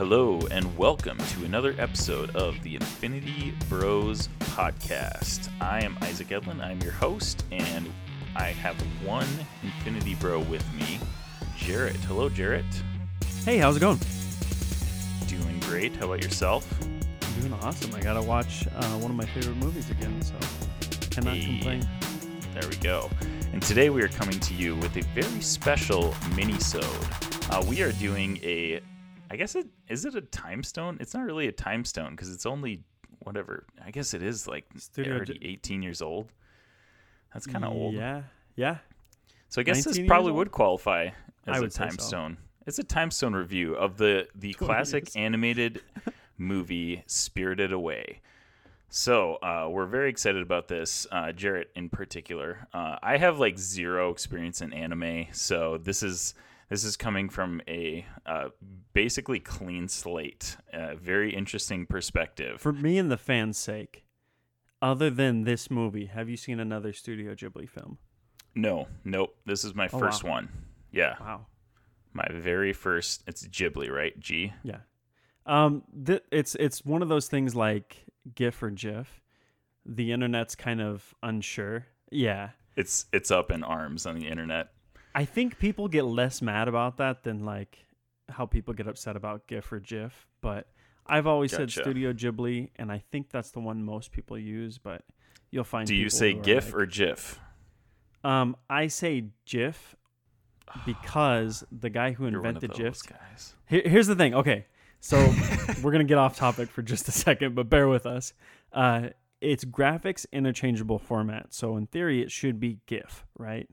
Hello, and welcome to another episode of the Infinity Bros podcast. I am Isaac Edlin, I'm your host, and I have one Infinity Bro with me, Jarrett. Hello, Jarrett. Hey, how's it going? Doing great. How about yourself? I'm doing awesome. I gotta watch uh, one of my favorite movies again, so cannot Hey. complain. There we go. And today we are coming to you with a very special mini-sode. Uh, we are doing a, I guess it is it a time stone? It's not really a time stone because it's only whatever. I guess it is like Studio already J- 18 years old. That's kind of old. Yeah, yeah. So I guess this probably old? would qualify as a time so. stone. It's a time stone review of the the classic animated movie Spirited Away. So uh, we're very excited about this, uh, Jarrett in particular. Uh, I have like zero experience in anime, so this is this is coming from a uh, basically clean slate. Uh, very interesting perspective. For me and the fans' sake, other than this movie, have you seen another Studio Ghibli film? no, nope. This is my Oh, first wow. one. Yeah, Wow. my very first. It's Ghibli, right? G. Yeah. Um, th- it's it's one of those things like GIF or GIF. The internet's kind of unsure. Yeah. It's it's up in arms on the internet. I think people get less mad about that than like how people get upset about GIF or GIF. But I've always Gotcha. said Studio Ghibli, and I think that's the one most people use. But you'll find. Do you say GIF like- or GIF? Um, I say GIF because the guy who You're one of invented GIFs. guys. Here, here's the thing. Okay, so we're gonna get off topic for just a second, but bear with us. Uh, it's graphics interchangeable format, so in theory it should be GIF, right?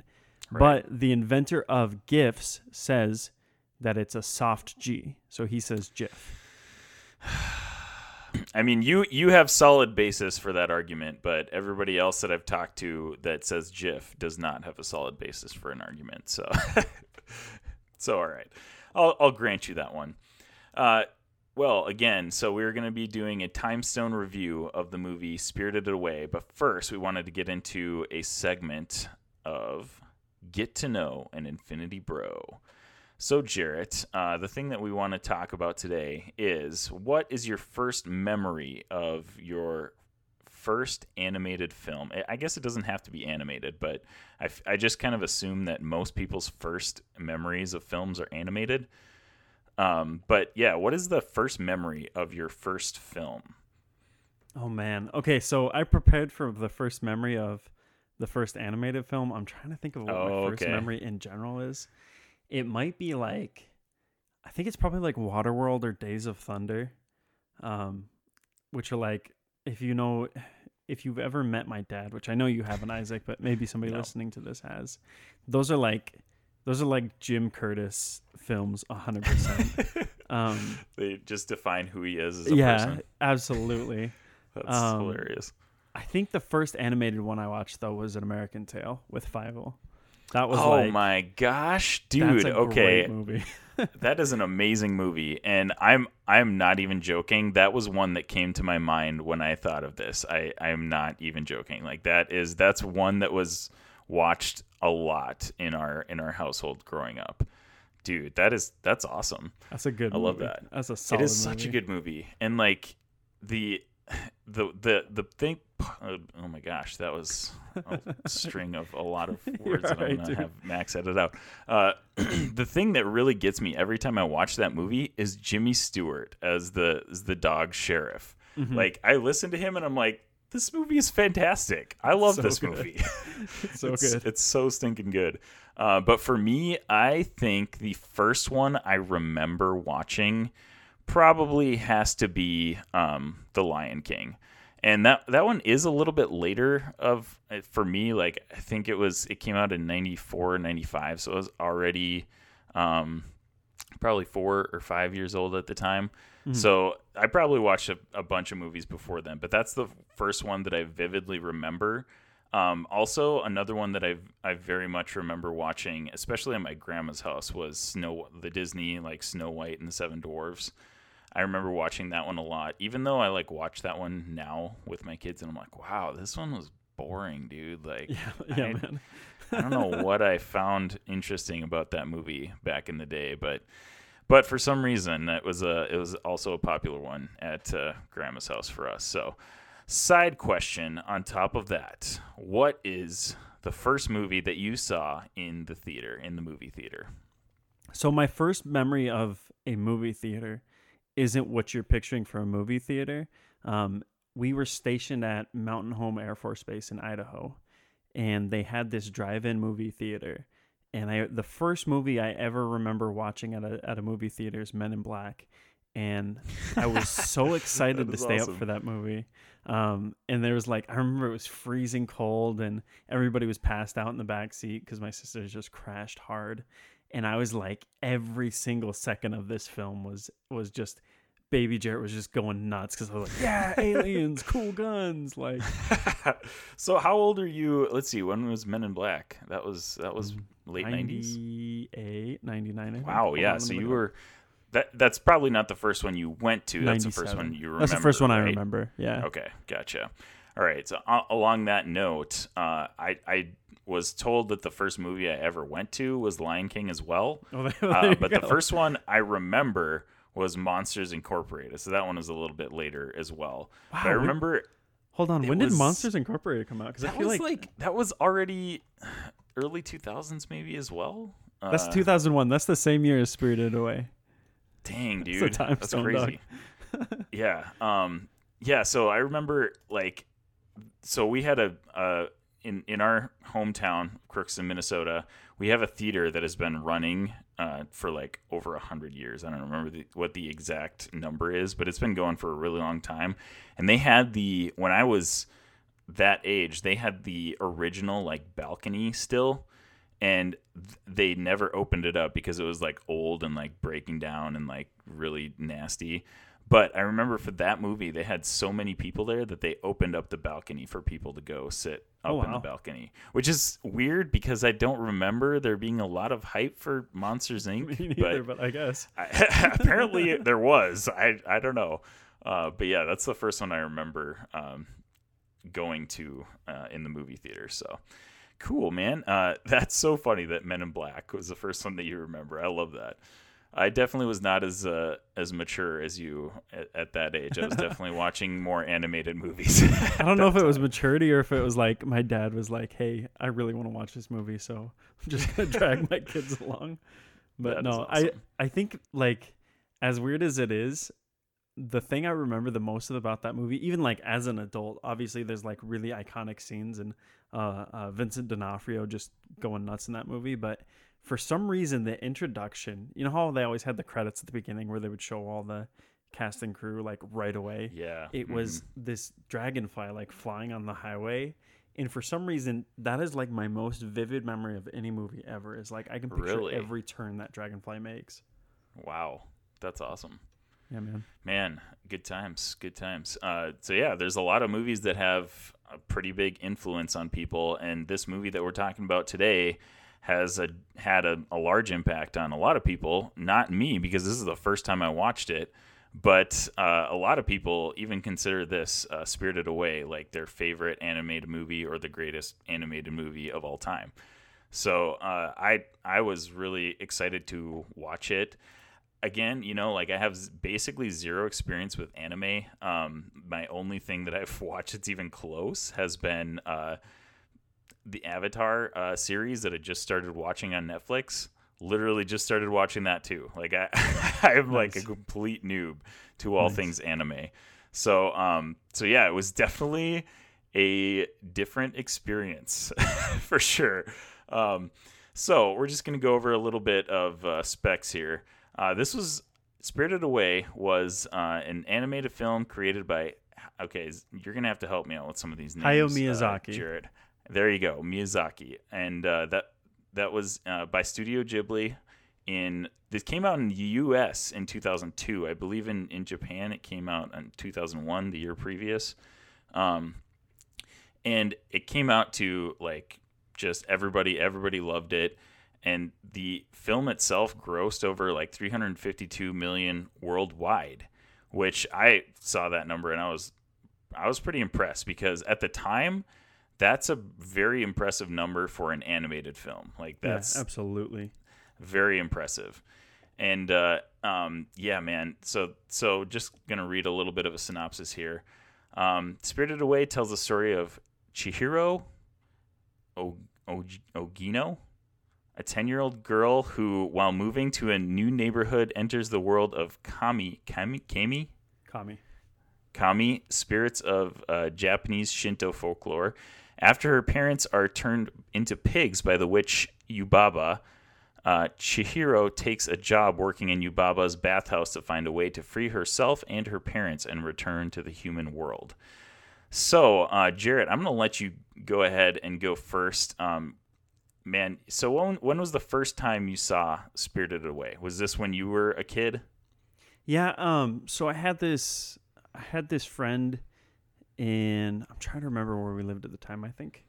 Right. But the inventor of GIFs says that it's a soft G, so he says GIF. I mean, you you have solid basis for that argument, but everybody else that I've talked to that says GIF does not have a solid basis for an argument. So, so all right, I'll I'll grant you that one. Uh, well, again, so we're going to be doing a time stone review of the movie Spirited Away, but first we wanted to get into a segment of Get to Know an Infinity Bro. So, Jarrett, uh, the thing that we want to talk about today is what is your first memory of your first animated film? I- guess it doesn't have to be animated, but I just kind of assume that most people's first memories of films are animated. Um, but yeah, what is the first memory of your first film? Oh man. Okay, so I prepared for the first memory of the first animated film. I'm trying to think of what Oh, my first okay. memory in general is. It might be like I think it's probably like Waterworld or Days of Thunder. Um which are like if you know if you've ever met my dad, which I know you haven't Isaac, but maybe somebody No. listening to this has. Those are like those are like Jim Curtis films 100%. um They just define who he is as a yeah, person. absolutely. That's um, hilarious. I think the first animated one I watched though was an American Tail with Fievel. That was Oh like my gosh, that's dude! a Okay, great movie. that is an amazing movie, and I'm I'm not even joking. That was one that came to my mind when I thought of this. I I am not even joking. Like that is that's one that was watched a lot in our in our household growing up. Dude, that is that's awesome. That's a good. I love that. That's a solid. it is such a good movie, and like the the the the thing. Oh my gosh, that was a string of a lot of words that I'm gonna dude. have Max edit out. Uh, the thing that really gets me every time I watch that movie is Jimmy Stewart as the as the dog sheriff. Mhm. Like I listen to him and I'm like, this movie is fantastic. I love So this good. movie. It's so it's, good. It's so stinking good. Uh, but for me, I think the first one I remember watching probably has to be um, The Lion King. And that that one is a little bit later of uh, for me like I think it was it came out in 94 95 so it was already um, probably 4 or 5 years old at the time. Mhm. So I probably watched a, a bunch of movies before then, but that's the first one that I vividly remember. Um, also, another one that I I very much remember watching, especially at my grandma's house, was Snow the Disney like Snow White and the Seven Dwarfs. I remember watching that one a lot, even though I like watch that one now with my kids, and I'm like, wow, this one was boring, dude. Like, Yeah, yeah, I- man. I don't know what I found interesting about that movie back in the day, but but for some reason that was a it was also a popular one at uh, grandma's house for us so side question on top of that what is the first movie that you saw in the theater in the movie theater So my first memory of a movie theater isn't what you're picturing for a movie theater. Um, we were stationed at Mountain Home Air Force Base in Idaho, and they had this drive-in movie theater. And I, the first movie I ever remember watching at a at a movie theater is Men in Black, and I was so excited to stay awesome. up for that movie. Um, and there was like I remember it was freezing cold, and everybody was passed out in the back seat because my sisters just crashed hard and I was like, every single second of this film was was just baby Jarrett was just going nuts because I was like, yeah, aliens, cool guns, like so how old are you let's see when was men in black that was that was late 90s 98, 99. I wow yeah so you were that that's probably not the first one you went to that's the first one you remember That's the first one I remember. Yeah. Okay, gotcha. All right. So uh, along that note, uh, I I was told that the first movie I ever went to was Lion King as well. Oh, Uh, but the first one I remember was Monsters Incorporated. So that one was a little bit later as well. but I Wow, when- remember Hold on, when was- did Monsters Incorporated come out? Because I that feel was like, like, that was already early 2000s maybe as well. that's Uh, 2001. That's the same year as Spirited Away. Dang, That's a dude, time that's crazy. yeah, um, yeah. So I remember like, so we had a uh, in in our hometown, Crookston, Minnesota. We have a theater that has been running uh, for like over a hundred years. I don't remember the, what the exact number is, but it's been going for a really long time. And they had the when I was that age, they had the original like balcony still and th- they never opened it up because it was like old and like breaking down and like really nasty. But I remember for that movie, they had so many people there that they opened up the balcony for people to go sit up Oh, in the balcony, which is weird because I don't remember there being a lot of hype for Monsters Inc. Me neither, but but I guess. I, apparently there was. I I don't know. Uh, but yeah, that's the first one I remember um, going to uh, in the movie theater. So cool, man. Uh, that's so funny that Men in Black was the first one that you remember. I love that. I definitely was not as uh, as mature as you at, at that age. I was definitely watching more animated movies. I don't know if it was maturity or if it was like my dad was like, "Hey, I really want to watch this movie, so I'm just gonna drag my kids along." But That no, awesome. I I think like as weird as it is, the thing I remember the most about that movie, even like as an adult, obviously there's like really iconic scenes and uh, uh, Vincent D'Onofrio just going nuts in that movie, but for some reason the introduction, you know how they always had the credits at the beginning where they would show all the cast and crew like right away Yeah, it was this dragonfly like flying on the highway and for some reason that is like my most vivid memory of any movie ever is like i can picture Really? every turn that dragonfly makes wow, that's awesome. yeah man Man, good times, good times. Uh, so yeah, there's a lot of movies that have a pretty big influence on people, and this movie that we're talking about today has a, had a, a large impact on a lot of people. Not me, because this is the first time I watched it, but uh, a lot of people even consider this uh, Spirited Away like their favorite animated movie or the greatest animated movie of all time. So uh, I I was really excited to watch it again, you know, like I have basically zero experience with anime. Um, my only thing that I've watched that's even close has been uh, the Avatar uh, series that I just started watching on Netflix. Literally just started watching that too. Like I, I'm like a complete noob to all Nice. things anime. So, um, so yeah, it was definitely a different experience for sure. Um, so we're just gonna go over a little bit of uh, specs here. Uh, this was Spirited Away was uh, an animated film created by. Okay, you're gonna have to help me out with some of these names. Hayao uh, Miyazaki. Jarrett. There you go, Miyazaki, and uh, that that was uh, by Studio Ghibli. In this came out in the U.S. in 2002, I believe. In in Japan, it came out in 2001, the year previous. Um, and it came out to like just everybody everybody loved it and the film itself grossed over like 352 million worldwide which i saw that number and i was i was pretty impressed because at the time that's a very impressive number for an animated film like Yeah, that's absolutely very impressive And uh, um, yeah, man. So so just gonna read a little bit of a synopsis here. Um, Spirited Away tells the story of Chihiro o- o- Ogino, a 10 year old girl who, while moving to a new neighborhood, enters the world of Kami. Kami? Kami? Kami. Kami, spirits of uh, Japanese Shinto folklore. After her parents are turned into pigs by the witch Yubaba, uh, Chihiro takes a job working in Yubaba's bathhouse to find a way to free herself and her parents and return to the human world. So, uh, Jarrett, I'm going to let you go ahead and go first. Um, man, so when, when was the first time you saw Spirited Away? Was this when you were a kid? Yeah. Um. So I had this. I had this friend in. I'm trying to remember where we lived at the time. I think.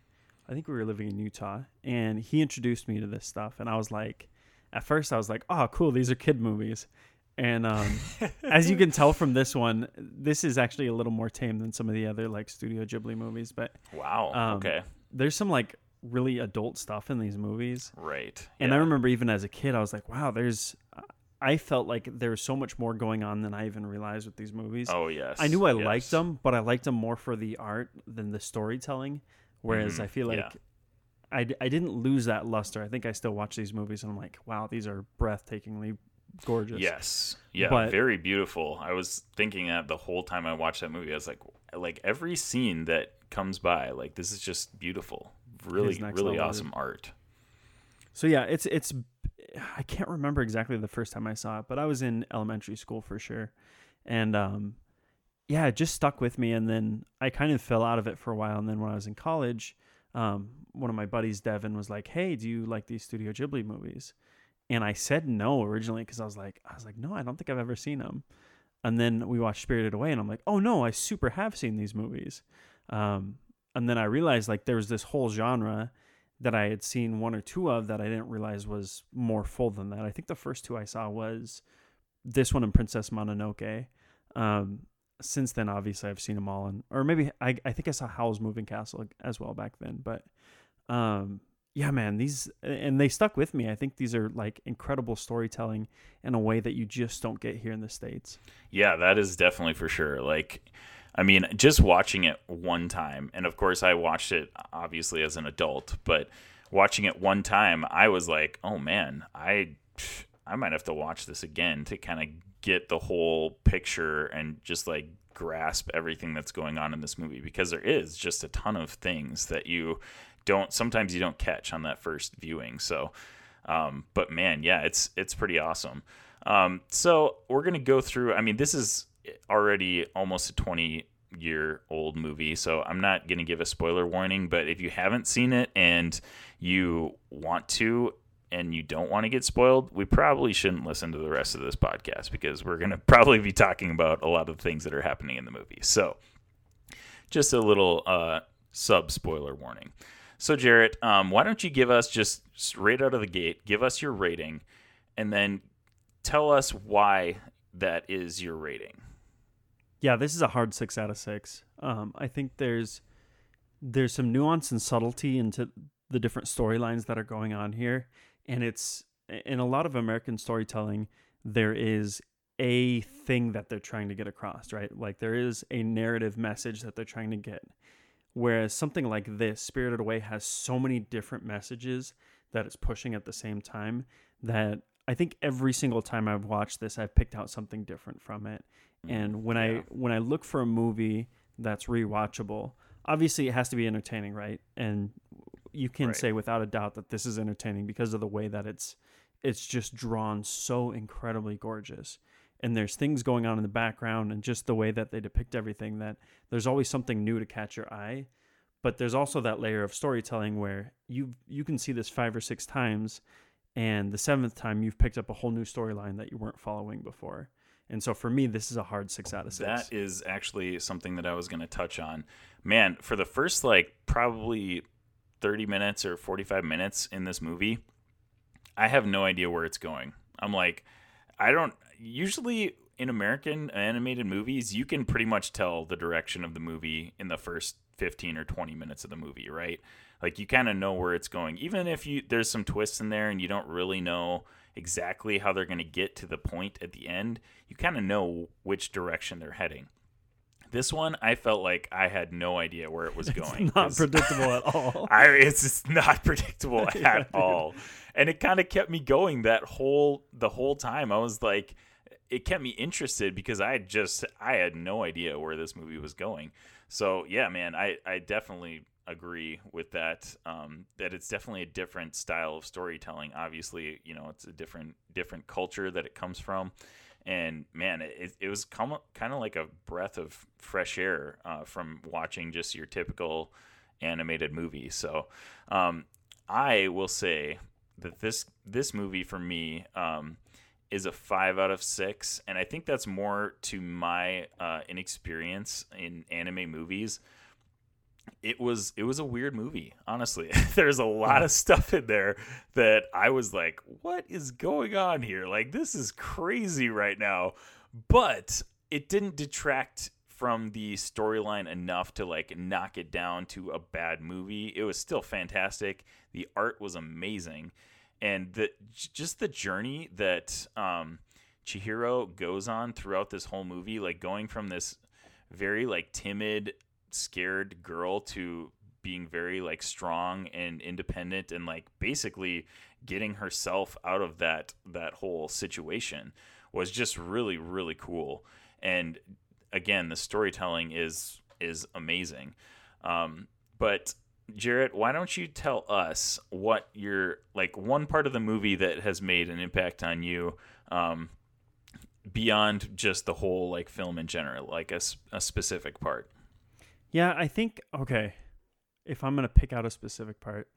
I think we were living in Utah, and he introduced me to this stuff, and I was like, at first I was like, oh, cool, these are kid movies. And um, as you can tell from this one, this is actually a little more tame than some of the other like Studio Ghibli movies. But Wow. Um, okay. there's some like really adult stuff in these movies. Right. And I remember even as a kid, I was like, wow, there's. I felt like there was so much more going on than I even realized with these movies. Oh yes. I knew I yes. liked them, but I liked them more for the art than the storytelling. Whereas Mhm, I feel like yeah. I, d- I didn't lose that luster. I think I still watch these movies and I'm like, wow, these are breathtakingly gorgeous. Yes. Yeah. But- very beautiful. I was thinking that the whole time I watched that movie. I was like, like every scene that comes by, like this is just beautiful. Really, really level, awesome art. So yeah, it's it's I can't remember exactly the first time I saw it, but I was in elementary school for sure. And um yeah, it just stuck with me and then I kind of fell out of it for a while and then when I was in college, um one of my buddies Devin was like, "Hey, do you like these Studio Ghibli movies?" And I said no originally cuz I was like I was like, "No, I don't think I've ever seen them." And then we watched Spirited Away and I'm like, "Oh no, I super have seen these movies." Um and then I realized like there was this whole genre that I had seen one or two of that I didn't realize was more full than that. I think the first two I saw was this one and Princess Mononoke. Um, since then, obviously, I've seen them all, and or maybe I I think I saw Howl's Moving Castle as well back then. But um, yeah, man, these and they stuck with me. I think these are like incredible storytelling in a way that you just don't get here in the states. Yeah, that is definitely for sure. Like, I mean, just watching it one time, and of course, I watched it obviously as an adult, but watching it one time, I was like, oh man, I, I might have to watch this again to kind of get the whole picture and just like grasp everything that's going on in this movie because there is just a ton of things that you don't sometimes you don't catch on that first viewing. So, um, but man, yeah, it's it's pretty awesome. Um, so we're gonna go through. I mean, this is already almost a twenty year old movie, so I'm not gonna give a spoiler warning. But if you haven't seen it and you want to and you don't want to get spoiled, we probably shouldn't listen to the rest of this podcast because we're gonna probably be talking about a lot of things that are happening in the movie. So, just a little uh, sub spoiler warning. So, Jarrett, um, why don't you give us just straight out of the gate, give us your rating, and then tell us why that is your rating. Yeah, this is a hard six out of six. Um, I think there's there's some nuance and subtlety into the different storylines that are going on here, and it's in a lot of American storytelling. There is a thing that they're trying to get across, right? Like there is a narrative message that they're trying to get. Whereas something like this, Spirited Away, has so many different messages that it's pushing at the same time that I think every single time I've watched this, I've picked out something different from it. Mm. And when yeah. I when I look for a movie that's rewatchable, obviously it has to be entertaining, right? And you can Right. say without a doubt that this is entertaining because of the way that it's it's just drawn so incredibly gorgeous. And there's things going on in the background and just the way that they depict everything that there's always something new to catch your eye. But there's also that layer of storytelling where you you can see this five or six times and the seventh time you've picked up a whole new storyline that you weren't following before. And so for me, this is a hard six out of six. That is actually something that I was going to touch on. Man, for the first like probably 30 minutes or 45 minutes in this movie, I have no idea where it's going. I'm like, I don't usually in American animated movies, you can pretty much tell the direction of the movie in the first 15 or 20 minutes of the movie, right? Like you kind of know where it's going. Even if you there's some twists in there and you don't really know exactly how they're going to get to the point at the end, you kind of know which direction they're heading. This one, I felt like I had no idea where it was going. It's not predictable at all. I, it's just not predictable Yeah, at all, and it kind of kept me going that whole the whole time. I was like, it kept me interested because I just I had no idea where this movie was going. So yeah, man, I I definitely agree with that. Um, that it's definitely a different style of storytelling. Obviously, you know, it's a different different culture that it comes from. And man, it, it was kind of like a breath of fresh air uh, from watching just your typical animated movie. So, um, I will say that this this movie for me um, is a five out of six, and I think that's more to my uh, inexperience in anime movies. It was it was a weird movie, honestly. There's a lot of stuff in there that I was like, "What is going on here? Like this is crazy right now." But it didn't detract from the storyline enough to like knock it down to a bad movie. It was still fantastic. The art was amazing, and the just the journey that um, Chihiro goes on throughout this whole movie, like going from this very like timid, scared girl to being very like strong and independent and like basically getting herself out of that that whole situation was just really really cool. And again the storytelling is is amazing. Um, but jarrett why don't you tell us what your like one part of the movie that has made an impact on you um, beyond just the whole like film in general like a, a specific part Yeah, I think okay. If I'm gonna pick out a specific part,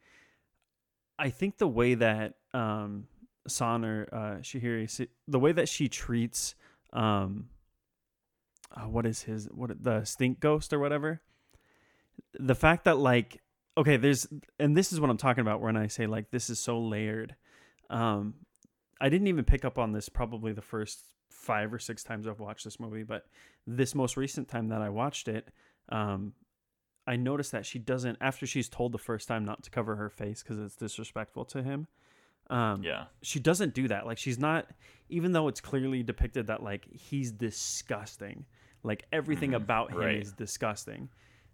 I think the way that um San or uh, Chihiro, the way that she treats um, uh, what is his what the stink ghost or whatever, the fact that like okay, there's and this is what I'm talking about when I say like this is so layered. Um, I didn't even pick up on this probably the first five or six times I've watched this movie, but this most recent time that I watched it, um, I noticed that she doesn't after she's told the first time not to cover her face because it's disrespectful to him. Um, yeah she doesn't do that. Like she's not, even though it's clearly depicted that like he's disgusting, like everything Mhm, about him right. is disgusting.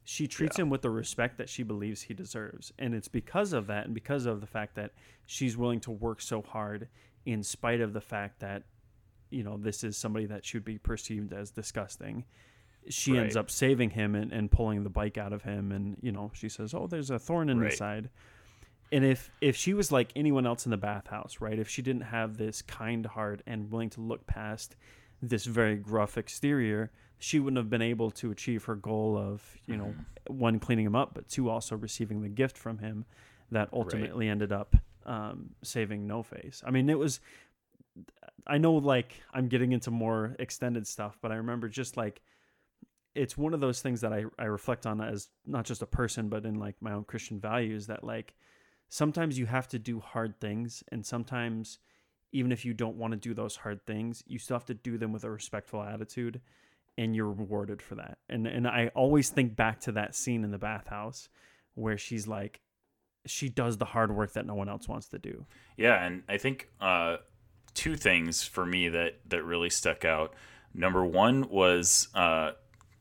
She treats Yeah. him with the respect that she believes he deserves, and it's because of that, and because of the fact that she's willing to work so hard, in spite of the fact that, you know, this is somebody that should be perceived as disgusting. She ends up saving him and, and pulling the bike out of him, and you know, she says, "Oh, there's a thorn in Right. his side." And if if she was like anyone else in the bathhouse, right? If she didn't have this kind heart and willing to look past this very gruff exterior, she wouldn't have been able to achieve her goal of, you know, one cleaning him up, but two also receiving the gift from him that ultimately ended up um, saving No Face. I mean, it was. I know, like, I'm getting into more extended stuff, but I remember just like it's one of those things that I, I reflect on as not just a person, but in like my own Christian values that like sometimes you have to do hard things. And sometimes, even if you don't want to do those hard things, you still have to do them with a respectful attitude and you're rewarded for that. And, and I always think back to that scene in the bathhouse where she's like, she does the hard work that no one else wants to do. Yeah, and I think uh, two things for me that that really stuck out. Number one was uh,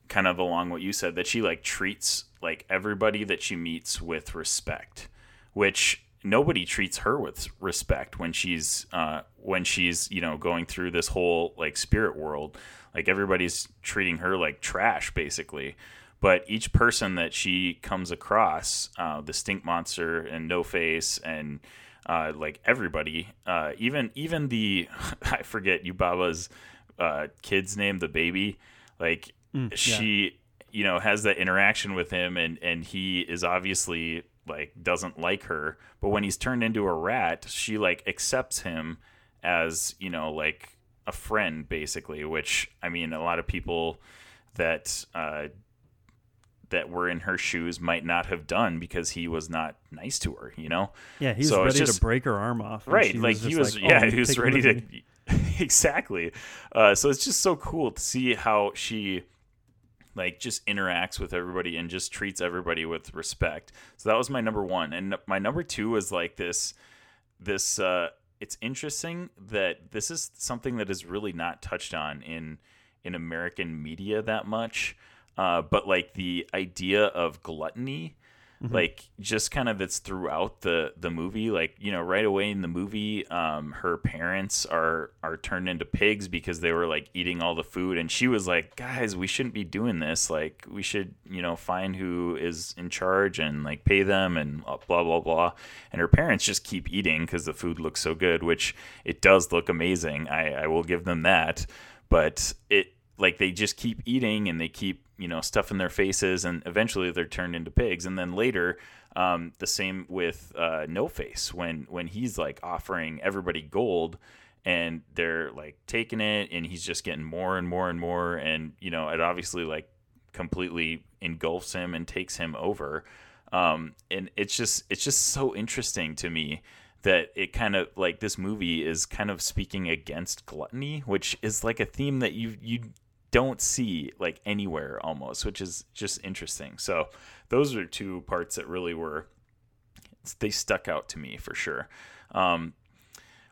kind of along what you said that she like treats like everybody that she meets with respect, which nobody treats her with respect when she's uh, when she's you know going through this whole like spirit world. Like everybody's treating her like trash basically. But each person that she comes across, uh, the stink monster and No Face and uh, like everybody, uh, even even the I forget Yubaba's uh, kid's name, the baby, like Mm, yeah. she you know has that interaction with him and and he is obviously like doesn't like her but when he's turned into a rat she like accepts him as you know like a friend basically which i mean a lot of people that uh that were in her shoes might not have done because he was not nice to her you know Yeah, he's So ready just- to break her arm off. right like he was like, "Oh, yeah he was ready to exactly uh, so it's just so cool to see how she like just interacts with everybody and just treats everybody with respect. So that was my number one, and my number two was like this this. uh it's interesting that this is something that is really not touched on in in American media that much. Uh, but like the idea of gluttony Mm-hmm. like just kind of it's throughout the the movie like you know right away in the movie um her parents are are turned into pigs because they were like eating all the food and she was like guys we shouldn't be doing this. Like we should you know find who is in charge and like pay them and blah blah blah and her parents just keep eating because the food looks so good which it does look amazing. I i will give them that. But it like they just keep eating and they keep you know stuff in their faces and eventually they're turned into pigs. And then later um, the same with uh, no face when when he's like offering everybody gold and they're like taking it and he's just getting more and more and more. And you know it obviously like completely engulfs him and takes him over. Um, and it's just it's just so interesting to me that it kind of like this movie is kind of speaking against gluttony which is like a theme that you you don't see like anywhere almost, which is just interesting. So those are two parts that really were they stuck out to me for sure. Um,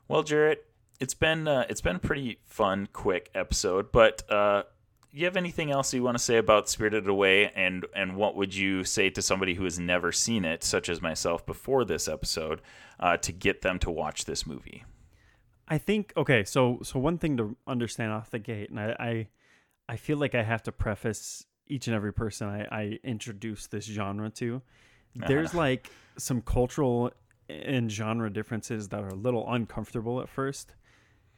well, Jarrett, it's been uh, it's been a pretty fun, quick episode. But uh, you have anything else you want to say about Spirited Away, and and what would you say to somebody who has never seen it, such as myself, before this episode, uh, to get them to watch this movie? I think okay. So so one thing to understand off the gate, and I, I I feel like I have to preface each and every person I, I introduce this genre to. There's uh-huh. like some cultural and genre differences that are a little uncomfortable at first.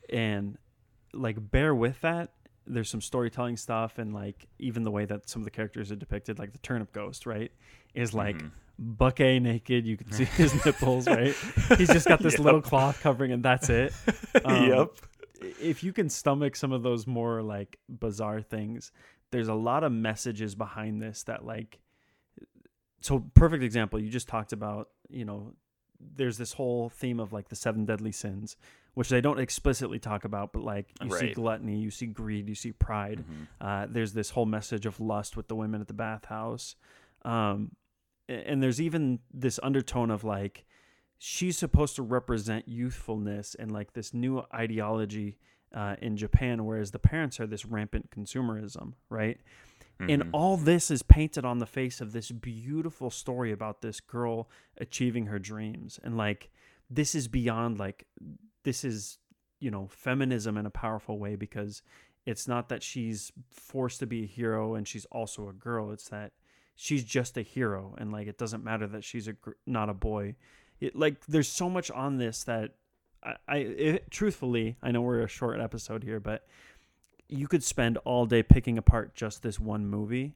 And like bear with that. There's some storytelling stuff and like even the way that some of the characters are depicted, like the turnip ghost, right? Is like mm-hmm. buck a naked, you can see his nipples, right? He's just got this yep. little cloth covering and that's it. Um, yep if you can stomach some of those more like bizarre things, there's a lot of messages behind this that like so perfect example you just talked about, you know, there's this whole theme of like the seven deadly sins, which they don't explicitly talk about, but like you right. see gluttony, you see greed, you see pride. Mm-hmm. Uh, there's this whole message of lust with the women at the bathhouse. Um, and there's even this undertone of like she's supposed to represent youthfulness and like this new ideology uh, in Japan, whereas the parents are this rampant consumerism, right? Mm-hmm. And all this is painted on the face of this beautiful story about this girl achieving her dreams. And like, this is beyond like, this is, you know, feminism in a powerful way because it's not that she's forced to be a hero and she's also a girl. It's that she's just a hero. And like, it doesn't matter that she's a, not a boy it, like there's so much on this that I, I it, truthfully I know we're a short episode here, but you could spend all day picking apart just this one movie.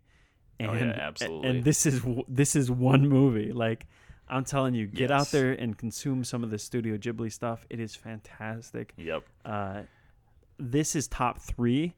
And, oh, yeah, absolutely. And this is this is one movie. Like I'm telling you, get yes. out there and consume some of the Studio Ghibli stuff. It is fantastic. Yep. Uh, this is top three.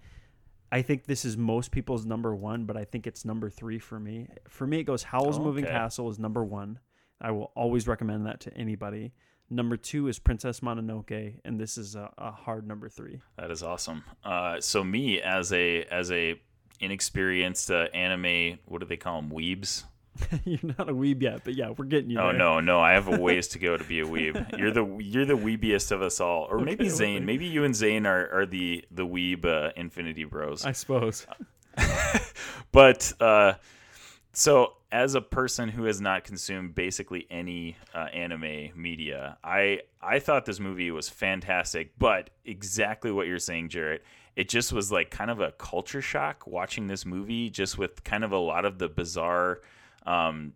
I think this is most people's number one, but I think it's number three for me. For me, it goes Howl's oh, Moving Castle is number one. I will always recommend that to anybody. Number two is Princess Mononoke, and this is a, a hard number three. That is awesome. Uh, so me as a as a inexperienced uh, anime, what do they call them? Weebs. you're not a weeb yet, but yeah, we're getting you. Oh there. no, no, I have a ways to go to be a weeb. You're the you're the weebiest of us all, or okay, maybe Zane. Maybe you and Zane are, are the the weeb uh, Infinity Bros. I suppose. but uh, so as a person who has not consumed basically any uh, anime media, I I thought this movie was fantastic. But exactly what you're saying, Jarrett, it just was like kind of a culture shock watching this movie, just with kind of a lot of the bizarre um,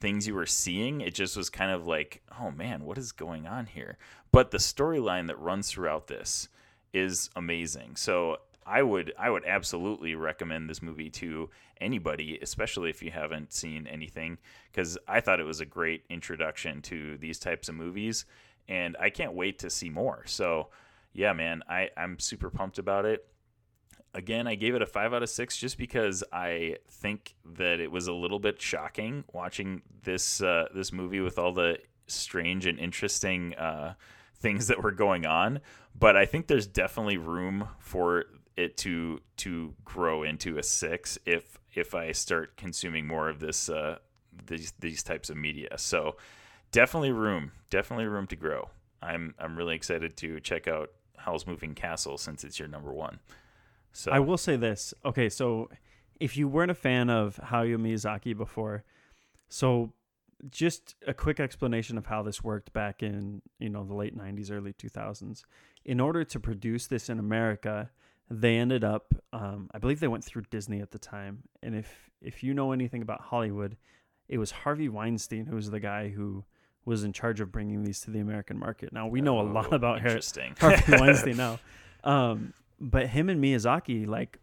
things you were seeing. It just was kind of like, oh man, what is going on here? But the storyline that runs throughout this is amazing. So I would I would absolutely recommend this movie to anybody, especially if you haven't seen anything, because I thought it was a great introduction to these types of movies, and I can't wait to see more. So, yeah, man, I I'm super pumped about it. Again, I gave it a five out of six just because I think that it was a little bit shocking watching this uh, this movie with all the strange and interesting uh, things that were going on. But I think there's definitely room for it to to grow into a six if if I start consuming more of this uh, these these types of media. So definitely room, definitely room to grow. I'm I'm really excited to check out Howl's Moving Castle since it's your number one. So I will say this. Okay, so if you weren't a fan of Hayao Miyazaki before, so just a quick explanation of how this worked back in you know the late 90s early 2000s in order to produce this in america they ended up um, i believe they went through disney at the time and if if you know anything about hollywood it was harvey weinstein who was the guy who was in charge of bringing these to the american market. Now we know a lot Oh, about interesting. harvey weinstein now. Um, but him and miyazaki like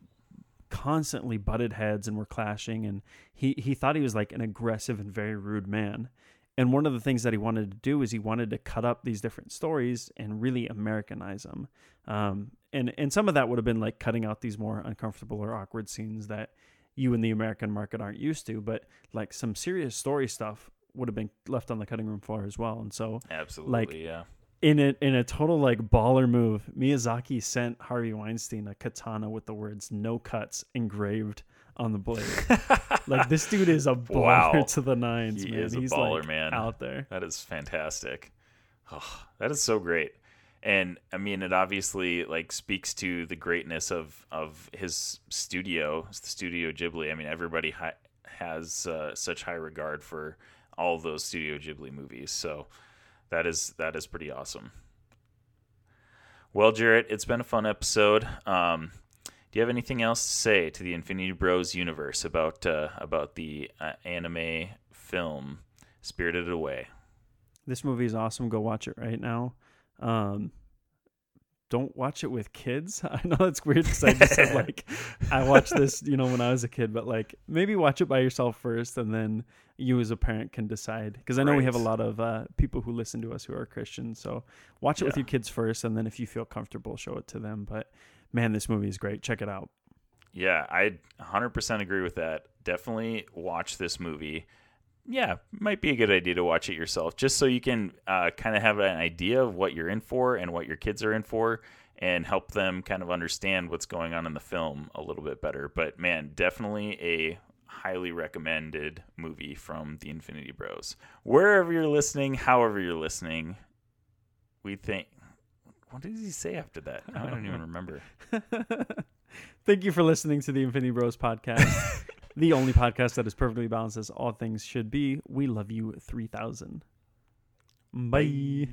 constantly butted heads and were clashing and he he thought he was like an aggressive and very rude man and one of the things that he wanted to do is he wanted to cut up these different stories and really americanize them um, and and some of that would have been like cutting out these more uncomfortable or awkward scenes that you in the american market aren't used to but like some serious story stuff would have been left on the cutting room floor as well and so Absolutely, like, yeah. in a in a total like baller move, Miyazaki sent Harvey Weinstein a katana with the words "no cuts" engraved on the blade. like this dude is a baller Wow. to the nines, He man. is a He's baller, like man. out there. That is fantastic. Oh, that is so great. And I mean, it obviously like speaks to the greatness of of his studio, the Studio Ghibli. I mean, everybody hi- has uh, such high regard for all those Studio Ghibli movies. So that is that is pretty awesome. Well, Jarrett, it's been a fun episode. Um, do you have anything else to say to the Infinity Bros universe about uh, about the uh, anime film Spirited Away? This movie is awesome. Go watch it right now. Um, don't watch it with kids. I know that's weird because I just said like I watched this, you know, when I was a kid, but like maybe watch it by yourself first, and then you as a parent can decide. Because I know we have a lot of uh, people who listen to us who are Christians, so watch it with your kids first, and then if you feel comfortable, show it to them. But man, this movie is great. Check it out. Yeah, I 100% agree with that. Definitely watch this movie. Yeah, might be a good idea to watch it yourself, just so you can uh, kind of have an idea of what you're in for and what your kids are in for, and help them kind of understand what's going on in the film a little bit better. But man, definitely a highly recommended movie from the Infinity Bros. Wherever you're listening, however you're listening, we think. What did he say after that? I don't even remember. Thank you for listening to the Infinity Bros podcast, the only podcast that is perfectly balanced as all things should be. We love you 3000. Bye.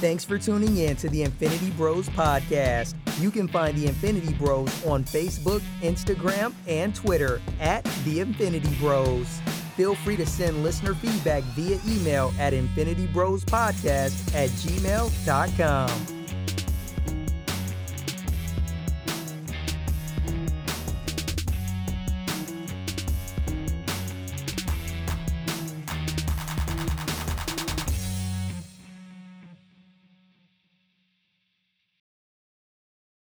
Thanks for tuning in to the Infinity Bros podcast. You can find the Infinity Bros on Facebook, Instagram, and Twitter at the Infinity Bros. Feel free to send listener feedback via email at infinitybrospodcast at gmail.com.